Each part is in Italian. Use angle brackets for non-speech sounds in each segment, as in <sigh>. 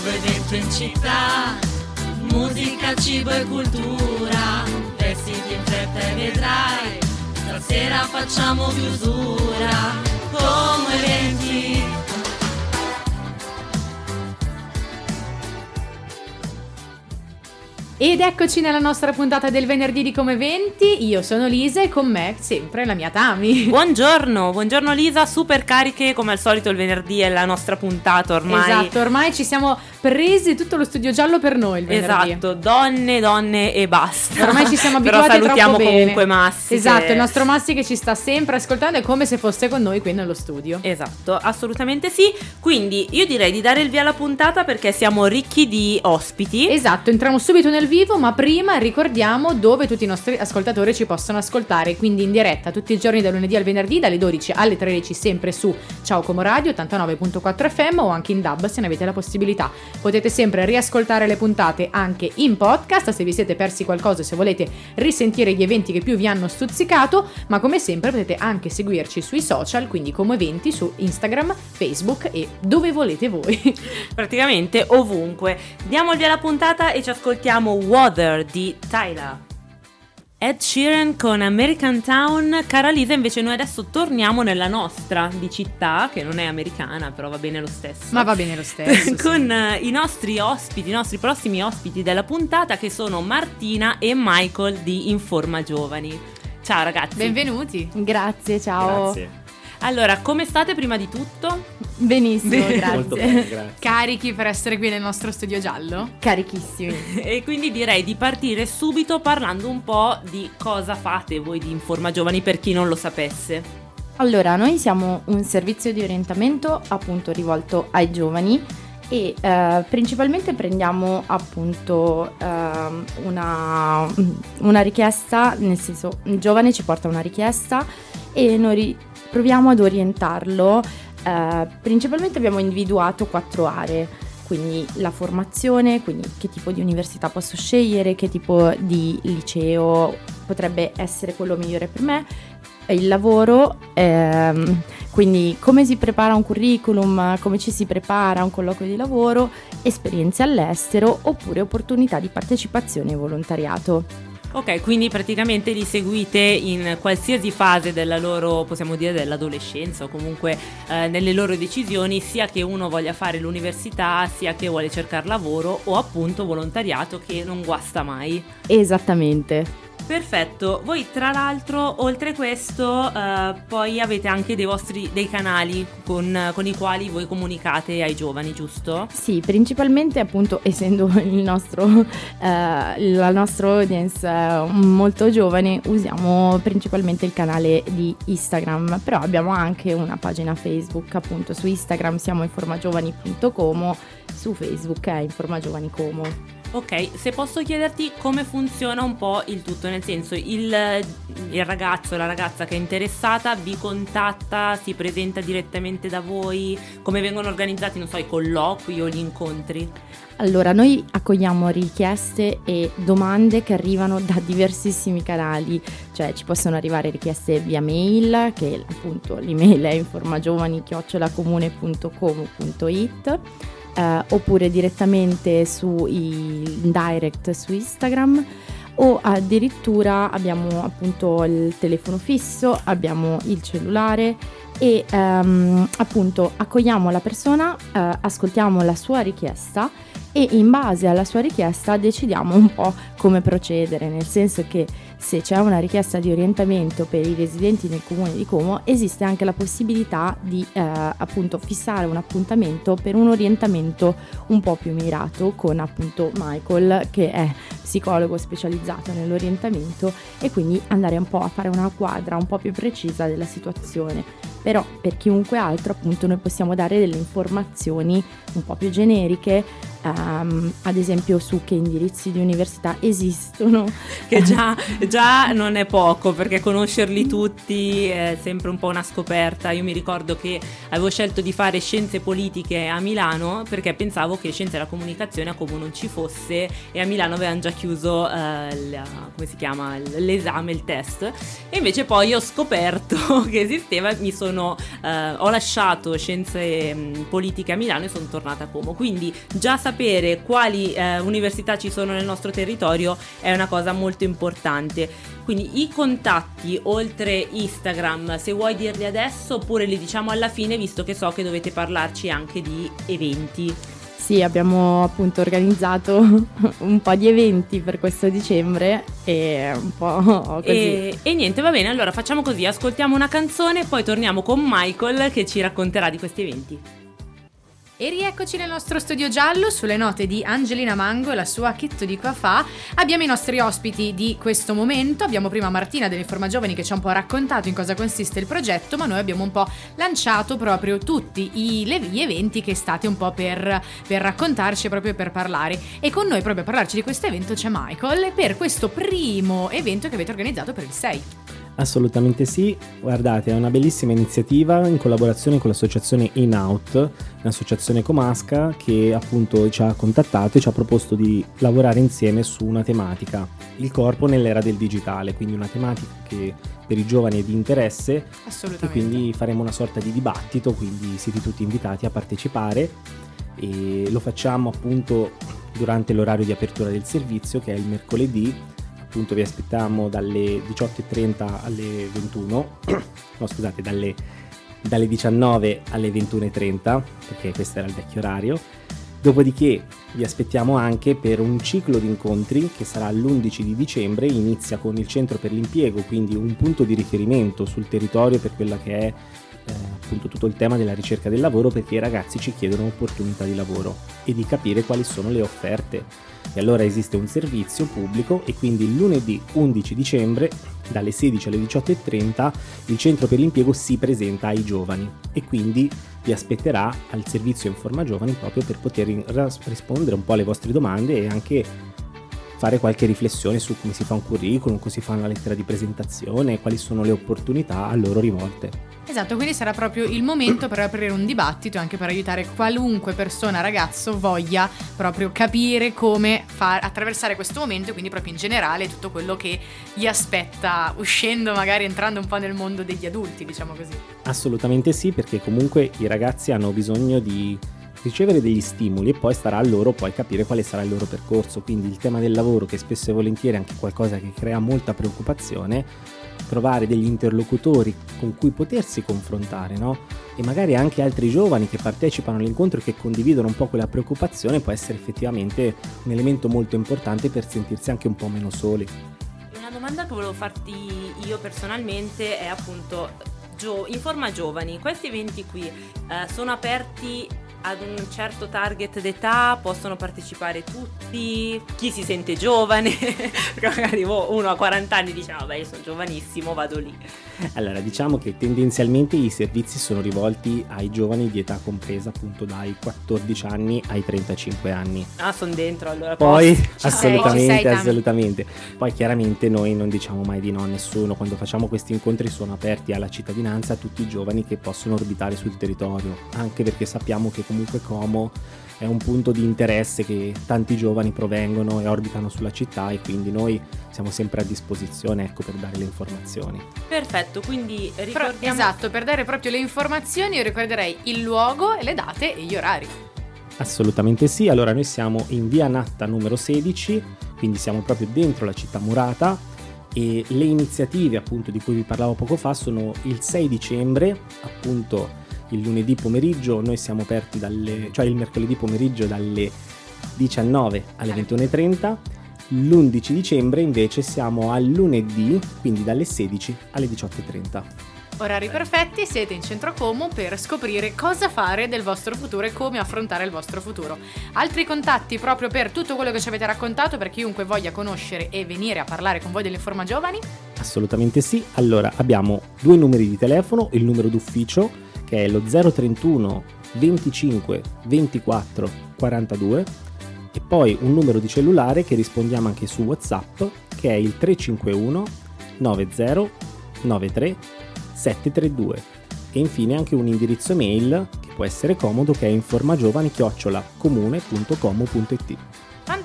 nuovo evento in città, musica, cibo e cultura, vestiti in fretta e vedrai, stasera facciamo chiusura, come eventi. Ed eccoci nella nostra puntata del venerdì di Come 20. Io sono Lisa e con me sempre la mia Tami. Buongiorno, buongiorno Lisa, super cariche come al solito il venerdì è la nostra puntata ormai. Esatto, ormai ci siamo presi tutto lo studio giallo per noi il. Esatto, donne, donne e basta. Ormai ci siamo <laughs> abituati Però salutiamo bene. comunque Massi. Esatto, che- il nostro Massi che ci sta sempre ascoltando è come se fosse con noi qui nello studio. Esatto, assolutamente sì. Quindi io direi di dare il via alla puntata perché siamo ricchi di ospiti. Esatto, entriamo subito nel vivo, ma prima ricordiamo dove tutti i nostri ascoltatori ci possono ascoltare, quindi in diretta tutti i giorni dal lunedì al venerdì dalle 12 alle 13 sempre su Ciao Como Radio 89.4 FM o anche in DAB se ne avete la possibilità. Potete sempre riascoltare le puntate anche in podcast se vi siete persi qualcosa, se volete risentire gli eventi che più vi hanno stuzzicato, ma come sempre potete anche seguirci sui social, quindi come eventi su Instagram, Facebook e dove volete voi. <laughs> Praticamente ovunque. Diamo il via alla puntata e ci ascoltiamo Water di Tyler. Ed Sheeran con American Town. Cara Lisa, invece noi adesso torniamo nella nostra di città, che non è americana, però va bene lo stesso. Ma va bene lo stesso. <laughs> sì. con eh, i nostri ospiti, i nostri prossimi ospiti della puntata che sono Martina e Michael di Informa Giovani. Ciao ragazzi. Benvenuti. Grazie, ciao. Grazie. Allora, come state prima di tutto? Benissimo, Molto grazie. bene, grazie. Carichi per essere qui nel nostro studio giallo? Carichissimi. <laughs> E quindi direi di partire subito parlando un po' di cosa fate voi di Informa Giovani per chi non lo sapesse. Allora, noi siamo un servizio di orientamento appunto rivolto ai giovani e eh, principalmente prendiamo appunto ehm, una, una richiesta, nel senso il giovane ci porta una richiesta e noi proviamo ad orientarlo. eh, principalmente abbiamo individuato quattro aree, quindi la formazione, quindi che tipo di università posso scegliere, che tipo di liceo potrebbe essere quello migliore per me, il lavoro, ehm, quindi come si prepara un curriculum, come ci si prepara a un colloquio di lavoro, esperienze all'estero oppure opportunità di partecipazione e volontariato. Ok, quindi praticamente li seguite in qualsiasi fase della loro, possiamo dire, dell'adolescenza o comunque eh, nelle loro decisioni, sia che uno voglia fare l'università, sia che vuole cercare lavoro o appunto volontariato che non guasta mai. Esattamente. Perfetto, voi tra l'altro oltre questo eh, poi avete anche dei vostri dei canali con, con i quali voi comunicate ai giovani, giusto? Sì, principalmente appunto <laughs> essendo il nostro, eh, la nostra audience eh, molto giovane usiamo principalmente il canale di Instagram, però abbiamo anche una pagina Facebook appunto su Instagram siamo informagiovani.como, su Facebook è informagiovani.como. Ok, se posso chiederti come funziona un po' il tutto, nel senso il, il ragazzo la ragazza che è interessata vi contatta, si presenta direttamente da voi, come vengono organizzati, non so, i colloqui o gli incontri? Allora, noi accogliamo richieste e domande che arrivano da diversissimi canali, cioè ci possono arrivare richieste via mail, che appunto l'email è informagiovani-comune.com.it eh, oppure direttamente su in direct su Instagram o addirittura abbiamo appunto il telefono fisso, abbiamo il cellulare e ehm, appunto accogliamo la persona, eh, ascoltiamo la sua richiesta e in base alla sua richiesta decidiamo un po' come procedere, nel senso che se c'è una richiesta di orientamento per i residenti nel comune di Como, esiste anche la possibilità di eh, appunto fissare un appuntamento per un orientamento un po' più mirato con appunto Michael che è psicologo specializzato nell'orientamento e quindi andare un po' a fare una quadra un po' più precisa della situazione. Però per chiunque altro appunto noi possiamo dare delle informazioni un po' più generiche, ehm, ad esempio su che indirizzi di università esistono. Che già, <laughs> già non è poco, perché conoscerli tutti è sempre un po' una scoperta. Io mi ricordo che avevo scelto di fare scienze politiche a Milano perché pensavo che scienze della comunicazione a Como non ci fosse e a Milano avevano già chiuso eh, la- chiama, l'esame, il test. E invece poi ho scoperto <laughs> che esisteva, mi sono, eh, ho lasciato scienze mh, politiche a Milano e sono tornata a Como. Quindi già sapere quali eh, università ci sono nel nostro territorio è una cosa molto importante. Quindi i contatti oltre Instagram, se vuoi dirli adesso oppure li diciamo alla fine, visto che so che dovete parlarci anche di eventi. Sì, abbiamo appunto organizzato <laughs> un po' di eventi per questo dicembre e un po' <laughs> così. E, e niente, va bene, allora facciamo così, ascoltiamo una canzone, poi torniamo con Michael che ci racconterà di questi eventi. E rieccoci nel nostro studio giallo sulle note di Angelina Mango e la sua Chitto di qua fa. Abbiamo i nostri ospiti di questo momento. Abbiamo prima Martina dell'Informa Giovani che ci ha un po' raccontato in cosa consiste il progetto, ma noi abbiamo un po' lanciato proprio tutti i, le, gli eventi che state un po' per, per raccontarci proprio per parlare. E con noi proprio a parlarci di questo evento c'è Michael per questo primo evento che avete organizzato per il 6. Assolutamente sì, guardate, è una bellissima iniziativa in collaborazione con l'associazione In Out, un'associazione comasca che appunto ci ha contattato e ci ha proposto di lavorare insieme su una tematica, il corpo nell'era del digitale, quindi una tematica che per i giovani è di interesse Assolutamente. e quindi faremo una sorta di dibattito, quindi siete tutti invitati a partecipare e lo facciamo appunto durante l'orario di apertura del servizio che è il mercoledì appunto vi aspettiamo dalle 18.30 alle 21, <clears throat> no scusate, dalle, dalle 19 alle 21.30, perché questo era il vecchio orario. Dopodiché vi aspettiamo anche per un ciclo di incontri che sarà l'11 di dicembre, inizia con il centro per l'impiego, quindi un punto di riferimento sul territorio per quella che è eh, appunto tutto il tema della ricerca del lavoro perché i ragazzi ci chiedono opportunità di lavoro e di capire quali sono le offerte. E allora esiste un servizio pubblico e quindi lunedì 11 dicembre dalle 16 alle 18.30 il centro per l'impiego si presenta ai giovani e quindi vi aspetterà al servizio Informa Giovani proprio per poter rispondere un po' alle vostre domande e anche fare qualche riflessione su come si fa un curriculum, come si fa una lettera di presentazione, quali sono le opportunità a loro rivolte. Esatto, quindi sarà proprio il momento per aprire un dibattito e anche per aiutare qualunque persona, ragazzo, voglia proprio capire come far, attraversare questo momento e quindi proprio in generale tutto quello che gli aspetta uscendo, magari entrando un po' nel mondo degli adulti, diciamo così. Assolutamente sì, perché comunque i ragazzi hanno bisogno di ricevere degli stimoli e poi starà a loro poi capire quale sarà il loro percorso. Quindi il tema del lavoro, che spesso e volentieri è anche qualcosa che crea molta preoccupazione, trovare degli interlocutori con cui potersi confrontare, no? E magari anche altri giovani che partecipano all'incontro e che condividono un po' quella preoccupazione può essere effettivamente un elemento molto importante per sentirsi anche un po' meno soli. Una domanda che volevo farti io personalmente è appunto in forma giovani, questi eventi qui eh, sono aperti ad un certo target d'età possono partecipare tutti, chi si sente giovane, <laughs> perché magari uno a 40 anni dice vabbè io sono giovanissimo, vado lì. Allora diciamo che tendenzialmente i servizi sono rivolti ai giovani di età compresa appunto dai 14 anni ai 35 anni. Ah, sono dentro allora. Poi posso. <laughs> assolutamente, sei, sei, assolutamente. Poi chiaramente noi non diciamo mai di no a nessuno, quando facciamo questi incontri sono aperti alla cittadinanza, a tutti i giovani che possono orbitare sul territorio, anche perché sappiamo che comunque Como è un punto di interesse che tanti giovani provengono e orbitano sulla città e quindi noi siamo sempre a disposizione ecco, per dare le informazioni. Perfetto, quindi ricordiamo... Però, esatto, per dare proprio le informazioni io ricorderei il luogo, le date e gli orari. Assolutamente sì, allora noi siamo in via Natta numero 16, quindi siamo proprio dentro la città murata e le iniziative appunto di cui vi parlavo poco fa sono il 6 dicembre appunto il lunedì pomeriggio noi siamo aperti dalle, cioè il mercoledì pomeriggio dalle 19 alle 21.30, l'11 dicembre invece siamo al lunedì, quindi dalle 16 alle 18.30. Orari perfetti, siete in centro Como per scoprire cosa fare del vostro futuro e come affrontare il vostro futuro. Altri contatti proprio per tutto quello che ci avete raccontato per chiunque voglia conoscere e venire a parlare con voi dell'Informa Giovani? Assolutamente sì, allora abbiamo due numeri di telefono, il numero d'ufficio che è lo 031 25 24 42 e poi un numero di cellulare che rispondiamo anche su WhatsApp che è il 351 90 93 732 e infine anche un indirizzo mail che può essere comodo che è informagiovani-comune.com.it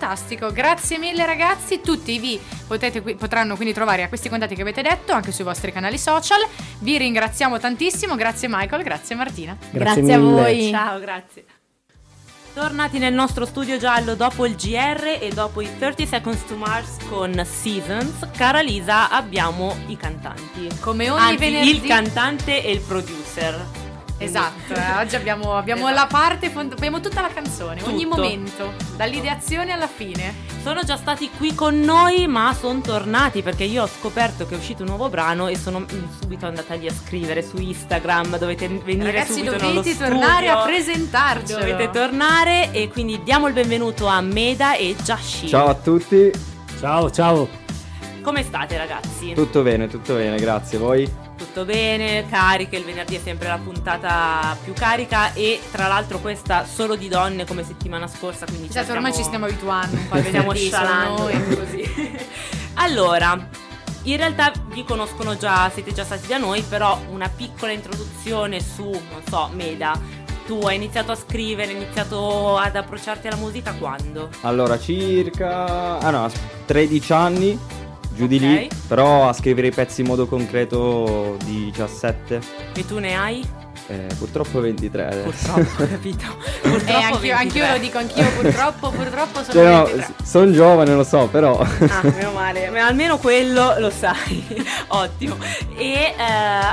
Fantastico, grazie mille ragazzi, tutti vi potete, potranno quindi trovare a questi contatti che avete detto anche sui vostri canali social. Vi ringraziamo tantissimo, grazie Michael, grazie Martina. Grazie, grazie a voi. Ciao, grazie. Tornati nel nostro studio giallo dopo il GR e dopo i 30 Seconds to Mars con Seasons, cara Lisa, abbiamo i cantanti. Come ogni Anzi, venerdì. il cantante e il producer. Esatto, eh, oggi abbiamo, abbiamo Esatto. la parte, fond- abbiamo tutta la canzone, ogni Tutto. momento, dall'ideazione alla fine. Sono già stati qui con noi, ma sono tornati perché io ho scoperto che è uscito un nuovo brano e sono subito andata lì a scrivere su Instagram. Dovete venire Ragazzi, subito nello dovete studio. tornare a presentarcelo. Dovete tornare e quindi diamo il benvenuto a Meda e Jashi. Ciao a tutti, Ciao, ciao. Come state ragazzi? tutto bene, tutto bene, grazie. Voi? Tutto bene, cariche, il venerdì è sempre la puntata più carica e tra l'altro questa solo di donne come settimana scorsa, quindi Esatto, ormai ci stiamo abituando un po' al stiamo venerdì, solo scialando noi. così. <laughs> allora, in realtà vi conoscono già, siete già stati da noi, però una piccola introduzione su, non so, Meda. Tu hai iniziato a scrivere, hai iniziato ad approcciarti alla musica quando? Allora, circa... Ah no, 13 anni, giù di Ok. lì, però a scrivere i pezzi in modo concreto di 17, E tu ne hai? eh, purtroppo 23 adesso. Purtroppo, ho <laughs> capito. Purtroppo Eh, anch'io, anch'io 23. lo dico, anch'io purtroppo, purtroppo sono Cioè, no, 23. sono giovane, lo so, però... Ah, <laughs> meno male, ma almeno quello lo sai. <laughs> Ottimo. E eh,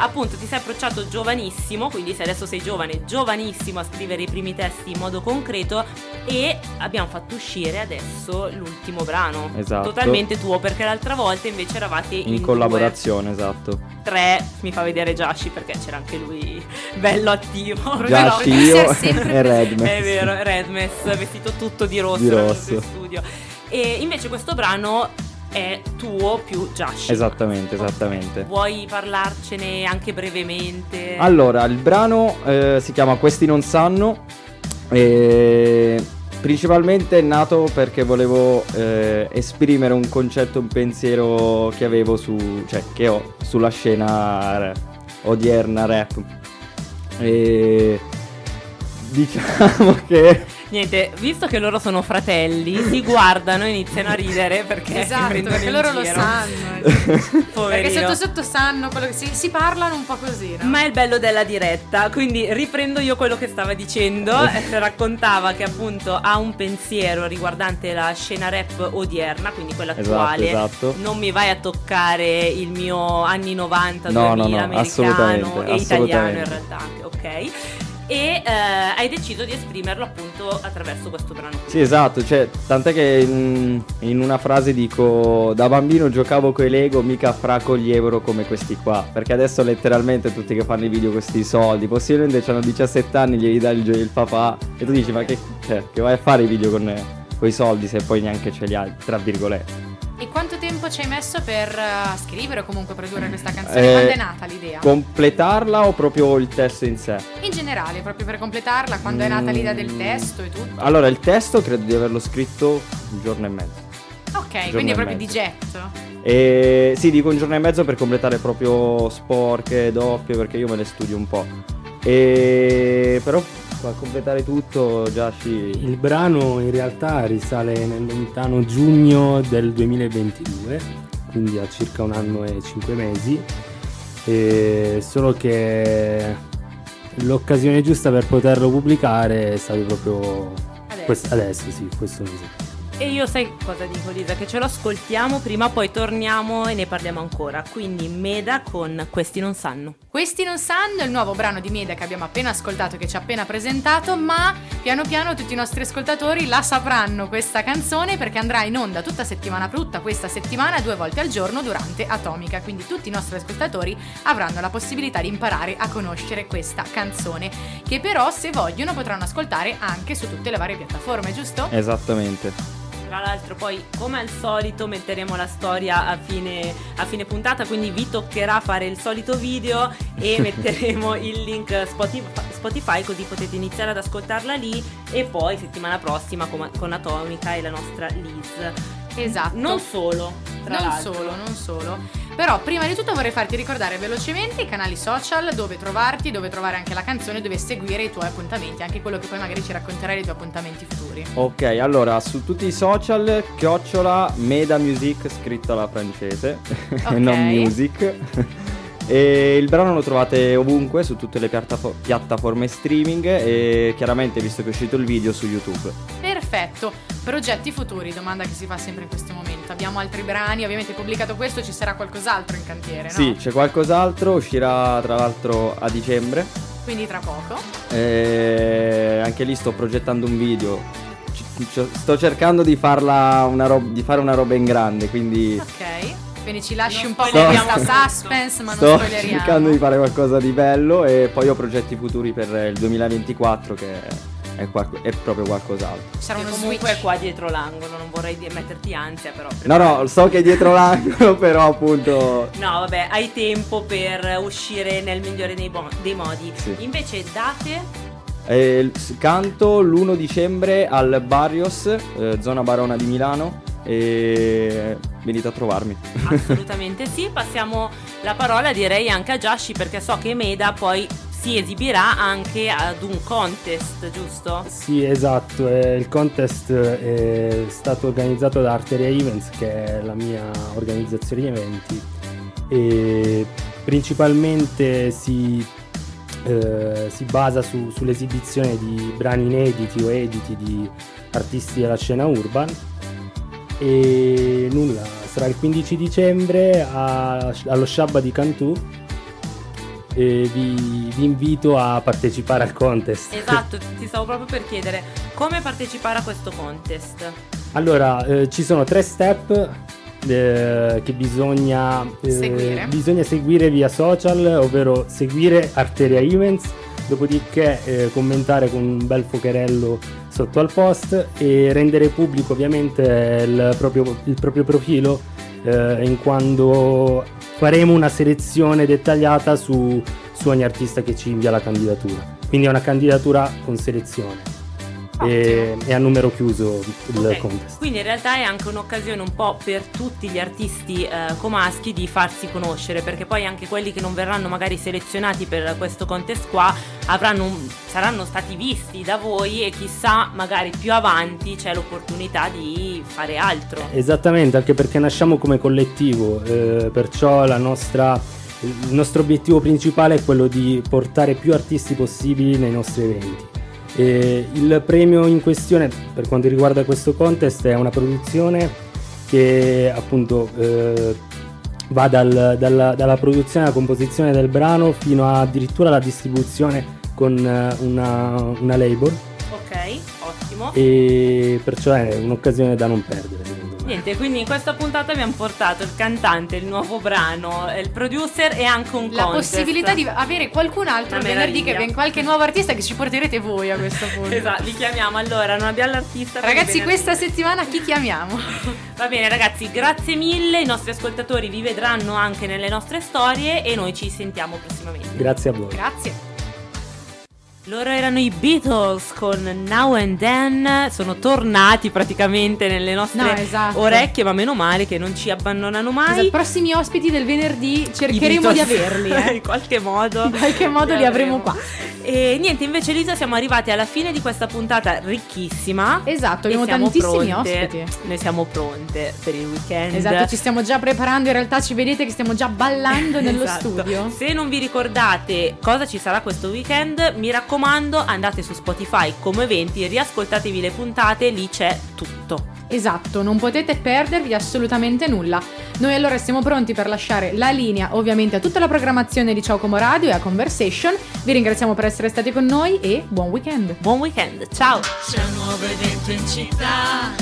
appunto ti sei approcciato giovanissimo, quindi se adesso sei giovane, giovanissimo a scrivere i primi testi in modo concreto e abbiamo fatto uscire adesso l'ultimo brano. Esatto. Totalmente tuo, perché l'altra volta invece eravate in, in collaborazione, esatto. due, tre, mi fa vedere Jashi perché c'era anche lui <laughs> bello attivo. Però- io <laughs> sempre e Redman. È vero, Redmess, vestito tutto di rosso, Di rosso. nostro studio. E invece questo brano è tuo più Jashi. Esattamente, esattamente. Vuoi parlarcene anche brevemente? Allora, il brano eh, si chiama Questi non sanno. E principalmente è nato perché volevo eh, esprimere un concetto, un pensiero che avevo su. cioè che ho sulla scena odierna rap. E diciamo <laughs> che. Niente, visto che loro sono fratelli, si guardano e iniziano a ridere perché Esatto, perché loro lo sanno. <laughs> Perché sotto sotto sanno quello che si, si parlano un po' così, no? Ma è il bello della diretta, quindi riprendo io quello che stava dicendo, eh, raccontava che appunto ha un pensiero riguardante la scena rap odierna, quindi quella Esatto, attuale. esatto. Non mi vai a toccare il mio anni 90, No, 2000 no, no, americano assolutamente, e italiano in assolutamente. realtà anche, ok? E eh, hai deciso di esprimerlo appunto attraverso questo brano qui. Sì, esatto, cioè, tant'è che in, in una frase dico da bambino giocavo coi Lego, mica fra con gli euro come questi qua, perché adesso letteralmente tutti che fanno i video con questi soldi, possibilmente hanno 17 anni, gli dai il, il papà e tu dici ma che, cioè, che vai a fare i video con i soldi se poi neanche ce li hai, tra virgolette. E quanto tempo ci hai messo per eh, scrivere o comunque produrre questa canzone? Eh, Quando è nata l'idea? Completarla o proprio il testo in sé? In generale, proprio per completarla, quando è nata Mm. l'idea del testo e tutto? Allora, il testo credo di averlo scritto un giorno e mezzo. Ok, quindi è proprio di getto. E sì, dico un giorno e mezzo per completare proprio sporche, doppie, perché io me le studio un po'. E però a completare tutto già sì. Il brano in realtà risale nel lontano giugno del 2022, quindi a circa un anno e cinque mesi, e solo che l'occasione giusta per poterlo pubblicare è stato proprio Adesso. quest- adesso, sì, questo mese. E io sai cosa dico Lisa? Che ce lo ascoltiamo prima, poi torniamo e ne parliamo ancora. Quindi Meda con Questi non sanno. Questi non sanno il nuovo brano di Meda che abbiamo appena ascoltato, che ci ha appena presentato, ma piano piano tutti i nostri ascoltatori la sapranno questa canzone perché andrà in onda tutta settimana, tutta questa settimana, due volte al giorno durante Atomica. Quindi tutti i nostri ascoltatori avranno la possibilità di imparare a conoscere questa canzone, che però se vogliono potranno ascoltare anche su tutte le varie piattaforme, giusto? Esattamente. Tra l'altro poi come al solito metteremo la storia a fine, a fine puntata, quindi vi toccherà fare il solito video e <laughs> metteremo il link Spotify, Spotify così potete iniziare ad ascoltarla lì e poi settimana prossima con, con Atomica e la nostra Liz. Esatto. Non solo, tra non l'altro. solo, non solo. Però prima di tutto vorrei farti ricordare velocemente i canali social dove trovarti, dove trovare anche la canzone, dove seguire i tuoi appuntamenti, anche quello che poi magari ci racconterai dei tuoi appuntamenti futuri. Ok, allora su tutti i social chiocciola Meda Music scritto alla francese Ok. <laughs> e non music. E il brano lo trovate ovunque, su tutte le piattafo- piattaforme streaming e chiaramente visto che è uscito il video su YouTube. Perfetto. Progetti futuri, domanda che si fa sempre in questo momento. Abbiamo altri brani, ovviamente pubblicato questo, ci sarà qualcos'altro in cantiere, no? Sì, c'è qualcos'altro, uscirà tra l'altro a dicembre. Quindi tra poco. E anche lì sto progettando un video. Ci- ci- sto cercando di, farla una rob- di fare una roba in grande, quindi Ok. Quindi ci lasci Non un po' questa tutto. suspense, ma non sto spoileriamo. cercando di fare qualcosa di bello e poi ho progetti futuri per il 2024 che è, qual- è proprio qualcos'altro. Sarà Che uno comunque switch. è qua dietro l'angolo, non vorrei di- metterti ansia però. No, no, so che è dietro l'angolo, <laughs> però appunto No, vabbè, hai tempo per uscire nel migliore dei, bo- dei modi. Sì. Invece date Eh, canto l'1 dicembre al Barrios, eh, zona Barona di Milano e venite a trovarmi. <laughs> assolutamente sì. Passiamo la parola direi anche a Jashi perché so che Meda poi si esibirà anche ad un contest, giusto? Sì, esatto, eh, il contest è stato organizzato da Arteria Events, che è la mia organizzazione di eventi, e principalmente si, eh, si basa su- sull'esibizione di brani inediti o editi di artisti della scena urban. E nulla, sarà il 15 dicembre a- allo Shabba di Cantù e vi, vi invito a partecipare al contest. Esatto, <laughs> ti stavo proprio per chiedere come partecipare a questo contest. Allora, eh, ci sono tre step eh, che bisogna eh, Seguire. bisogna seguire via social, ovvero seguire Arteria Events, dopodiché eh, commentare con un bel focherello sotto al post e rendere pubblico ovviamente il proprio, il proprio profilo eh, in quando faremo una selezione dettagliata su, su ogni artista che ci invia la candidatura. Quindi è una candidatura con selezione e, e a numero chiuso il Ok, contest. Quindi in realtà è anche un'occasione un po' per tutti gli artisti eh, comaschi di farsi conoscere, perché poi anche quelli che non verranno magari selezionati per questo contest qua avranno saranno stati visti da voi e chissà magari più avanti c'è l'opportunità di fare altro. Esattamente, anche perché nasciamo come collettivo, eh, perciò la nostra, il nostro obiettivo principale è quello di portare più artisti possibili nei nostri eventi. E il premio in questione per quanto riguarda questo contest è una produzione che appunto eh, va dal- dalla, dalla produzione alla composizione del brano fino a addirittura alla distribuzione con eh, una, una label Ok, ottimo. e perciò è un'occasione da non perdere. Niente, quindi in questa puntata abbiamo portato il cantante, il nuovo brano, il producer e anche un La contest. possibilità di avere qualcun altro Una il venerdì che meraviglia. viene qualche nuovo artista che ci porterete voi a questo <laughs> punto. Esatto, li chiamiamo allora, non abbiamo l'artista. Ragazzi, questa settimana chi chiamiamo? <laughs> Va bene ragazzi, grazie mille, i nostri ascoltatori vi vedranno anche nelle nostre storie e noi ci sentiamo prossimamente. Grazie a voi. Grazie. Loro erano i Beatles con Now and Then, sono tornati praticamente nelle nostre No, esatto. orecchie, ma meno male che non ci abbandonano mai. Esatto, prossimi ospiti del venerdì I cercheremo di averli. eh. <laughs> In qualche modo. In qualche modo li avremo qua. E niente, invece Lisa siamo arrivati alla fine di questa puntata ricchissima. Esatto, abbiamo tantissimi pronte. ospiti. Noi siamo pronte per il weekend. Esatto, ci stiamo già preparando, in realtà ci vedete che stiamo già ballando <laughs> nello Esatto. studio. Se non vi ricordate cosa ci sarà questo weekend, mi raccomando, andate su Spotify come eventi, riascoltatevi le puntate, lì c'è tutto. Esatto, non potete perdervi assolutamente nulla. Noi allora siamo pronti per lasciare la linea ovviamente a tutta la programmazione di Ciao Como Radio e a Conversation. Vi ringraziamo per essere stati con noi e buon weekend. Buon weekend, ciao! C'è un nuovo evento in città,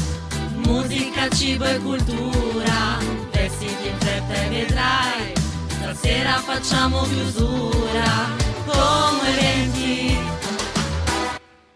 musica, cibo e cultura, vestiti in fretta e vedrai, stasera facciamo chiusura, Como ele